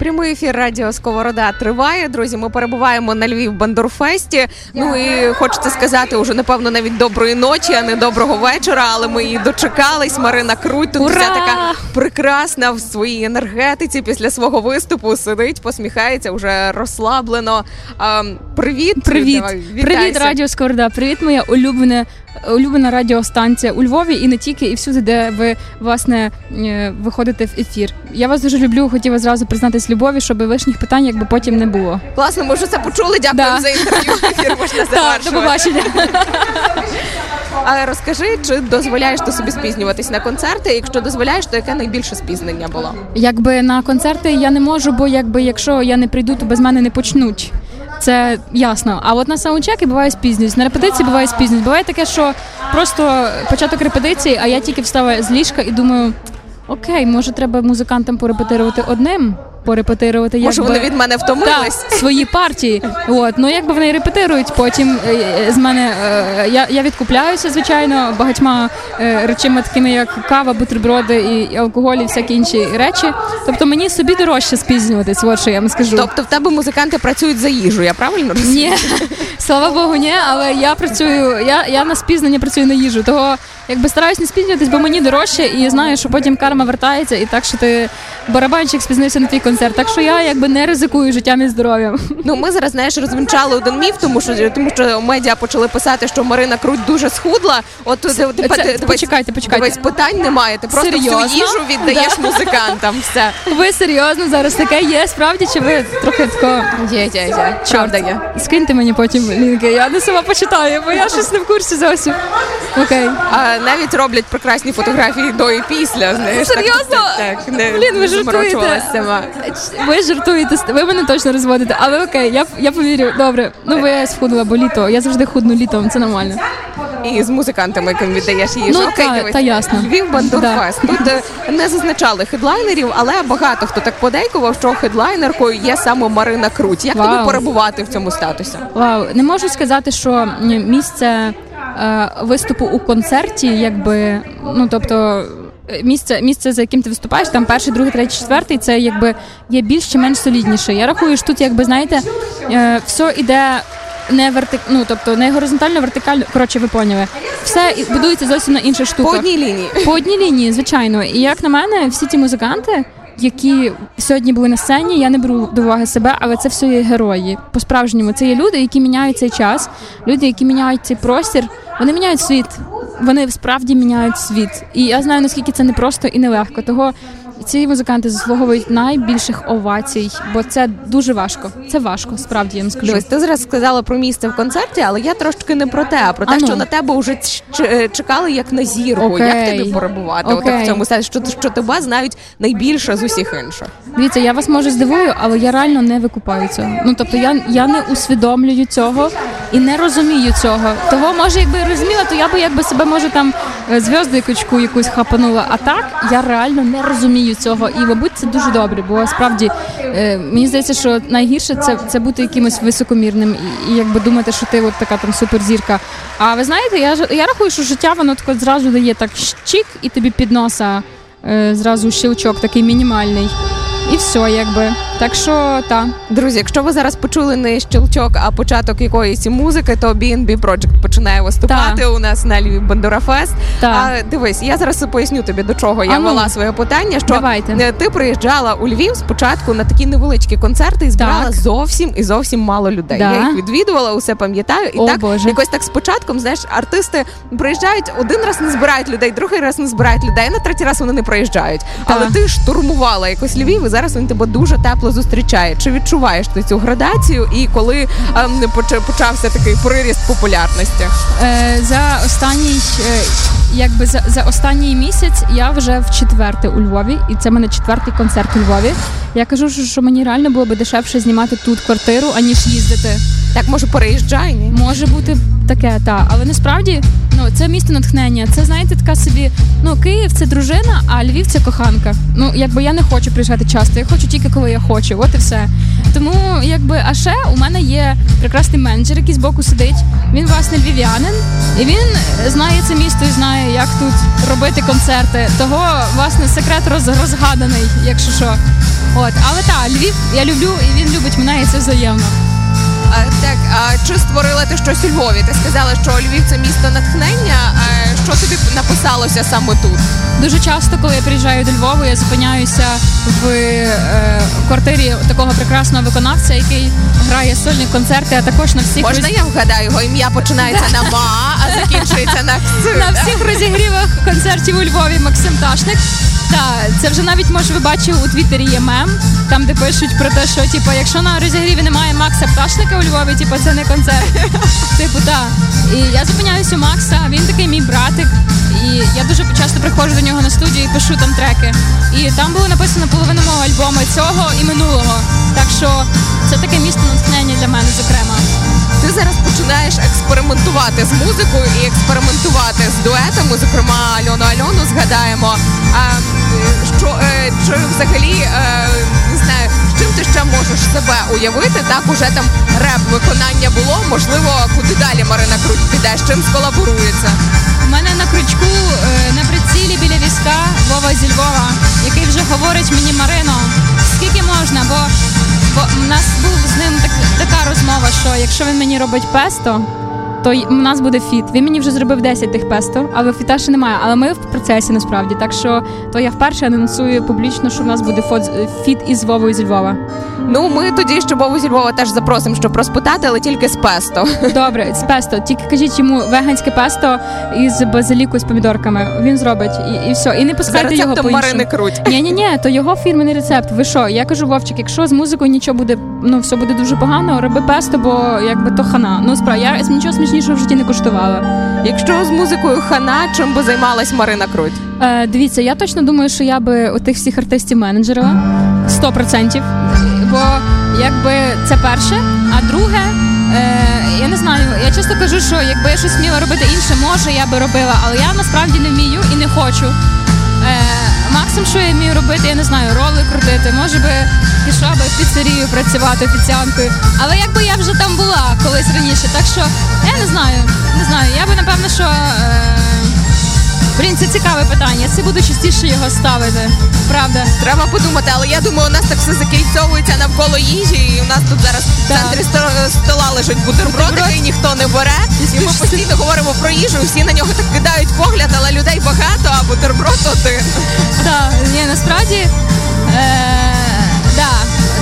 Прямий ефір радіо Сковорода триває. Друзі, ми перебуваємо на Львів Бандурфесті. Ну і хочеться сказати, уже напевно навіть доброї ночі, а не доброго вечора. Але ми її дочекались. Марина Круть тут Ура! вся така прекрасна в своїй енергетиці після свого виступу. Сидить, посміхається, вже розслаблено. А, привіт, Привіт, Давай, привіт. Радіо Сковорода. Привіт, моя улюблена, улюблена радіостанція у Львові і не тільки, і всюди, де ви власне е, виходите в ефір. Я вас дуже люблю. Хотіла зразу признатись любові, щоб лишніх питань, якби потім не було. Класно, ми вже це почули. Дякую Да. за інтерв'ю. Ефір можна Так, до побачення. А розкажи, чи дозволяєш ти собі спізнюватись на концерти? Якщо дозволяєш, то яке найбільше спізнення було? Якби на концерти я не можу, бо якби якщо я не прийду, то без мене не почнуть. Це ясно. А от на саундчеки буває спізнююсь. На репетиції буває спізнююсь. Буває таке, що просто початок репетиції, а я тільки встала з ліжка і думаю: окей, може, треба музикантам порепетирувати одним, порепетирувати Може, якби... вони від мене втомились? Так, свої партії. От ну якби вони репетирують, потім е, е, з мене е, я, я відкупляюся, звичайно, багатьма речами, такими як кава, бутерброди і алкоголь, і всякі інші речі. Тобто мені собі дорожче спізнюватись, от що я вам скажу. Тобто в тебе музиканти працюють за їжу, я правильно розумію? Ні, слава Богу, ні, але я працюю, я, я на спізнення працюю на їжу. Того якби стараюсь не спізнюватись, бо мені дорожче, і знаю, що потім карма вертається, і так що ти барабанщик спізнився на твій концерт. Так що я якби не ризикую життям і здоров'ям. Ну ми зараз знаєш розвінчали один міф, тому що тому що медіа почали писати, що Марина Круть дуже схудла. От ти, ти, це- ти- почекайте, почекайте. дивись, питань немає. Ти просто Серйозно? всю їжу віддаєш Да. музикантам. Все Ви серйозно зараз таке є? Справді чи ви трохи тако є, є, є. Правда є. Скиньте мені потім лінки. Я не сама почитаю, бо я щось не в курсі зовсім. Окей. А навіть роблять прекрасні фотографії до і після. Знаєш, Серйозно? Так, так не Блін, ви жартуєте. сама. Ви жартуєте, ви мене точно розводите, але окей, я, я повірю. Добре, ну ви схудла, бо літо. Я завжди худну літом, це нормально. І з музикантами, яким віддаєш їжу. Ну, Окей, та- та ясно. Львів Бандурфест. Тут е, не зазначали хедлайнерів, але багато хто так подейкував, що хедлайнеркою є саме Марина Круть. Як Вау. тобі перебувати в цьому статусі? Вау, не можу сказати, що місце виступу у концерті, якби ну тобто. е, Місце, місце, за яким ти виступаєш, там перший, другий, третій, четвертий, це якби є більш чи менш солідніше. Я рахую, що тут, якби знаєте, е, все іде не вертик, ну тобто не горизонтально, вертикально. Коротше, ви поняли. Все будується зовсім на інших По одній лінії. По одній лінії, звичайно. І як на мене, всі ті музиканти, які сьогодні були на сцені, я не беру до уваги себе, але це все є герої. По-справжньому, це є люди, які міняють цей час, люди, які міняють цей простір, вони міняють світ. Вони справді міняють світ. І я знаю, наскільки це непросто і нелегко. Того ці музиканти заслуговують найбільших овацій, бо це дуже важко. Це важко, справді я вам скажу. Дивись, ти зараз сказала про місце в концерті, але я трошки не про те, а про те, А ну. що на тебе вже ч- чекали як на зірку. Окей. Як тобі перебувати? Отак в цьому сенсі, що, що тебе знають найбільше з усіх інших. Дивіться, я вас може здивую, але я реально не викупаю цього. Ну тобто я, я не усвідомлюю цього і не розумію цього. Того може, якби розуміла, то я би якби себе може там е, зв'язкочку якусь хапанула. А так я реально не розумію цього. І мабуть це дуже добре, бо справді е, мені здається, що найгірше це, це бути якимось високомірним і, і якби думати, що ти от така там суперзірка. А ви знаєте, я я рахую, що життя воно тако зразу дає так щик і тобі під носа е, зразу щелчок такий мінімальний. І все, якби. Так що та. Друзі, якщо ви зараз почули не щелчок, а початок якоїсь музики, то B&B Project починає виступати у нас на Львів Бандура Фест. А дивись, я зараз поясню тобі до чого я вела своє питання. Що Давайте. е, ти приїжджала у Львів спочатку на такі невеличкі концерти і збирала Так. зовсім і зовсім мало людей. Да. Я їх відвідувала, усе пам'ятаю. І О, так Боже. якось так спочатку, знаєш, артисти приїжджають один раз не збирають людей, другий раз не збирають людей, на третій раз вони не приїжджають. Але Так. ти штурмувала якось Львів, і зараз він тебе дуже тепло зустрічає. Чи відчуваєш ти цю градацію? І коли ем, поч- почався такий приріст популярності? Е, за останній, е, якби за, за останній місяць я вже в четверте у Львові, і це в мене четвертий концерт у Львові. Я кажу, що, що мені реально було би дешевше знімати тут квартиру, аніж їздити. Так може переїжджай? Ні? Може бути таке, та але насправді ну це місто натхнення. Це знаєте, така собі. Ну Київ це дружина, а Львів це коханка. Ну якби я не хочу приїжджати часто. Я хочу тільки коли я хочу. От і все. Тому якби, а ще у мене є прекрасний менеджер, який збоку сидить. Він власне львів'янин, і він знає це місто і знає, як тут робити концерти. Того власне секрет роз, розгаданий, якщо що. От, але так, Львів я люблю, і він любить мене, і це взаємно. А, так, а чи створила ти щось у Львові? Ти сказала, що Львів це місто натхнення. А що тобі написалося саме тут? Дуже часто, коли я приїжджаю до Львова, я зупиняюся в е, квартирі такого прекрасного виконавця, який грає сольні концерти, а також на всіх Можна роз- я вгадаю, його ім'я починається на ма, а закінчується на кс. на всіх розігрівах концертів у Львові Максим Ташник. Так, це вже навіть може ви бачили у Твіттері є мем, там де пишуть про те, що типу, якщо на розігріві немає Макса Пташника у Львові, типу, це не концерт. Типу, так. І я зупиняюся у Макса, він такий мій братик. І я дуже часто приходжу до нього на студію і пишу там треки. І там було написано половину мого альбому цього і минулого. Так що це таке місто натхнення для мене, зокрема. Ти зараз починаєш експериментувати з музикою і експериментувати з дуетами. Зокрема, Альону Альону згадаємо. А е, що е, чи взагалі ще можеш себе уявити? Так уже там реп виконання було. Можливо, куди далі Марина Круть піде, з чим сколаборується. У мене на крючку е, на прицілі біля візка Вова зі Львова, який вже говорить мені Марино, скільки можна, бо, бо в нас був з ним так, така розмова, що якщо він мені робить песто, то в нас буде фіт. Він мені вже зробив 10 тих песто, але фіта ще немає. Але ми в процесі насправді. Так що то я вперше анонсую публічно, що в нас буде фіт із Вовою зі Львова. Ну ми тоді ще Вову зі Львова теж запросимо, щоб розпитати, але тільки з песто. Добре, з песто. Тільки кажіть йому веганське песто із базиліку з помідорками. Він зробить і, і все. І не За пускайте його по. Марини Круть. Ні, ні, ні, то його фірменний рецепт. Ви що? Я кажу, Вовчик, якщо з музикою нічого буде, ну все буде дуже погано, роби песто, бо якби то хана. Ну справді, я нічого смішнішого в житті не куштувала. Якщо з музикою хана, чим би займалась Марина Круть? Е, дивіться, я точно думаю, що я би отих всіх артистів менеджерила 100%. Бо якби це перше, а друге. Е, я не знаю, я часто кажу, що якби я щось вміла робити інше, може я би робила, але я насправді не вмію і не хочу. Е, максимум, що я вмію робити, я не знаю, роли крутити. Може би пішла би в піцерію працювати офіціанткою. Але якби я вже там була колись раніше, так що я не знаю, не знаю. Я би напевно, що. Е, Блін, це цікаве питання. Це буду частіше його ставити. Правда. Треба подумати, але я думаю, у нас так все закільцьовується навколо їжі, і у нас тут зараз в центрі сто- стола лежить бутербродики, і ніхто не бере. І ми постійно говоримо про їжу, і всі на нього так кидають погляд, але людей багато, а бутерброд один. Так, ні, насправді. Е, да.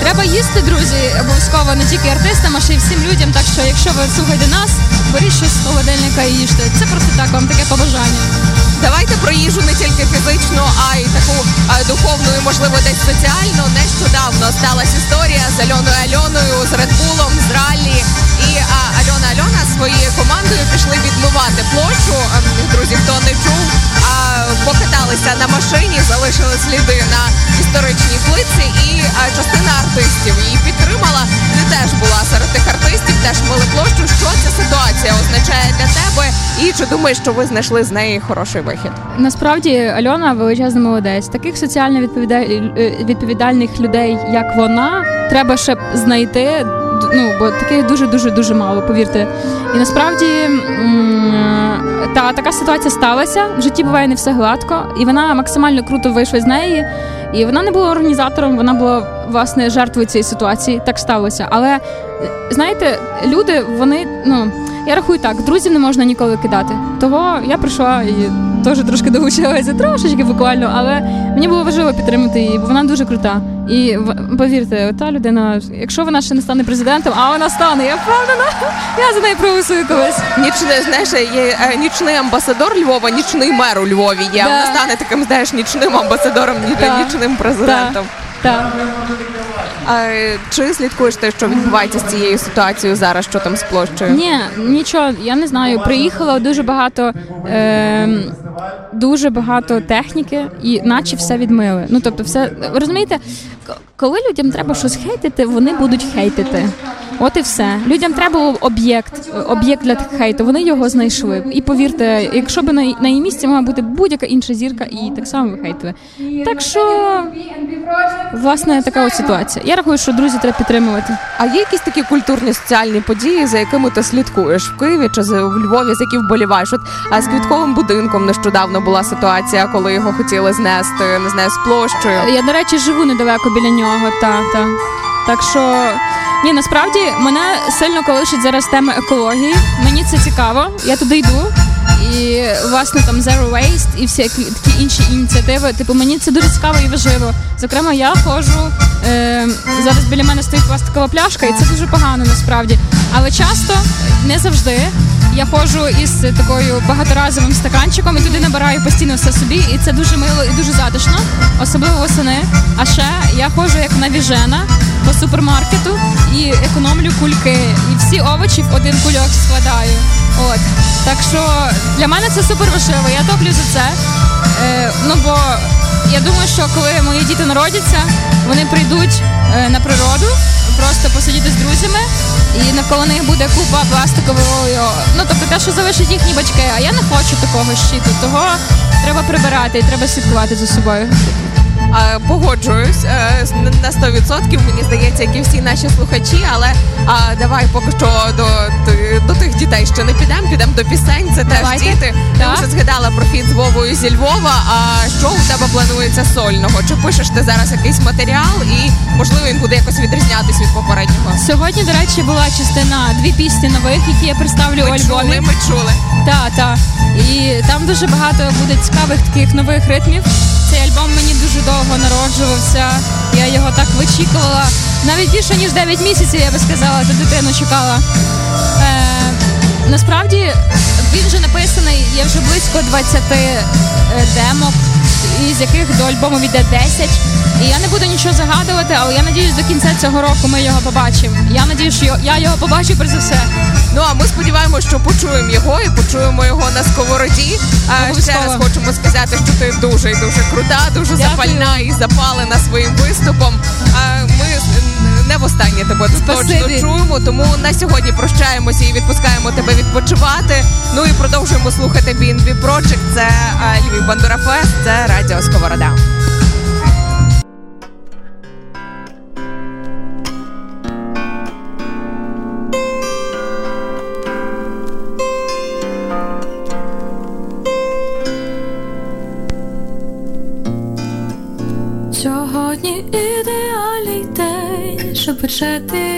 Треба їсти, друзі, обов'язково не тільки артистам, а ще й всім людям. Так що, якщо ви слухаєте нас, беріть щось з холодильника і їжте. Це просто так, вам таке побажання. Давайте про їжу не тільки фізичну, а й таку а, духовну і, можливо, десь соціальну. Нещодавно сталася історія з Альоною Альоною, з Редбулом, з Раллі. І а, Альона Альона своєю командою пішли відмивати площу. Ем, Друзі, хто не чув, а покаталися на машині, залишили сліди на історичній плитці, і а, частина артистів її підтримала. Ти теж була серед тих артистів, теж мили площу. Що ця ситуація означає для тебе? І чи думаєш, що ви знайшли з неї хороший вихід? Насправді Альона величезний молодець. Таких соціально е, відповідальних людей, як вона, треба ще знайти. Ну бо таких дуже дуже дуже мало, повірте. І насправді та така ситуація сталася. В житті буває не все гладко, і вона максимально круто вийшла з неї. І вона не була організатором, вона була власне жертвою цієї ситуації. Так сталося. Але е, знаєте, люди, вони ну. Я рахую так, друзів не можна ніколи кидати. Того я прийшла і теж трошки долучилася, трошечки буквально, але мені було важливо підтримати її, бо вона дуже крута. І повірте, та людина, якщо вона ще не стане президентом, а вона стане, я впевнена, я за неї проголосую колись. Нічний, знаєш, є е, нічний амбасадор Львова, нічний мер у Львові є. Да. Вона стане таким, знаєш, нічним амбасадором, Да. нічним президентом. Так. А чи слідкуєш те, що відбувається з цією ситуацією зараз? Що там з площею? Ні, нічого, я не знаю. Приїхало дуже багато. Е, Дуже багато техніки, і наче все відмили. Ну тобто, все розумієте, коли людям треба щось хейтити, вони будуть хейтити. От і все. Людям треба був об'єкт, об'єкт для хейту. Вони його знайшли. І повірте, якщо б на, на її місці мала бути будь-яка інша зірка, і так само ви хейтили. Так що власне така от ситуація. Я рахую, що друзі треба підтримувати. А є якісь такі культурні соціальні події, за якими ти слідкуєш в Києві чи в Львові, з які вболіваєш? От а з квітковим будинком нещодавно була ситуація, коли його хотіли знести, не знаю, з площею. Я, до речі, живу недалеко біля нього, та, та. Так що. Ні, насправді мене сильно колишить зараз тема екології. Мені це цікаво. Я туди йду. І власне там Zero Waste і всякі такі інші ініціативи. Типу, мені це дуже цікаво і важливо. Зокрема, я ходжу е, зараз біля мене стоїть пластикова пляшка, і це дуже погано насправді. Але часто не завжди. Я ходжу із такою багаторазовим стаканчиком і туди набираю постійно все собі, і це дуже мило і дуже затишно, особливо восени. А ще я ходжу як навіжена по супермаркету і економлю кульки. І всі овочі в один кульок складаю. От так що для мене це супер важливо. Я топлю за це. Е, ну бо я думаю, що коли мої діти народяться, вони прийдуть е, на природу, просто посидіти з друзями, і навколо них буде купа пластикової. Ну тобто те, що залишать їхні батьки. А я не хочу такого щиту. Того треба прибирати і треба слідкувати за собою. А, Погоджуюсь е, на 100%, мені здається, як і всі наші слухачі. Але давай поки що до, до тих дітей ще не підемо, підемо до пісень. Це теж Давайте. діти. Ти Так. вже згадала про фіт з Вовою зі Львова. А що у тебе планується сольного? Чи пишеш ти зараз якийсь матеріал і можливо він буде якось відрізнятись від попереднього? Сьогодні, до речі, була частина дві пісні нових, які я представлю у Ми чули, ми чули. Так, так. І там дуже багато буде цікавих таких нових ритмів. Цей альбом мені дуже довго народжувався. Я його так вичікувала. Навіть більше ніж 9 місяців, я би сказала, ту дитину чекала. Е, насправді він вже написаний, є вже близько 20 е, демок, із яких до альбому йде 10. І я не буду нічого загадувати, але я надіюсь, до кінця цього року ми його побачимо. Я надіюсь, що я його побачу перш за все. Ну а ми сподіваємося, що почуємо його і почуємо його на сковороді. А ще Обов'язково. раз хочемо сказати, що ти дуже і дуже крута, дуже Дякую. запальна і запалена своїм виступом. А ми м, не востаннє тебе Спасибі. точно чуємо. Тому на сьогодні прощаємося і відпускаємо тебе відпочивати. Ну і продовжуємо слухати BNB Project. Це Львів Бандура Фест, це Радіо Сковорода. День, почати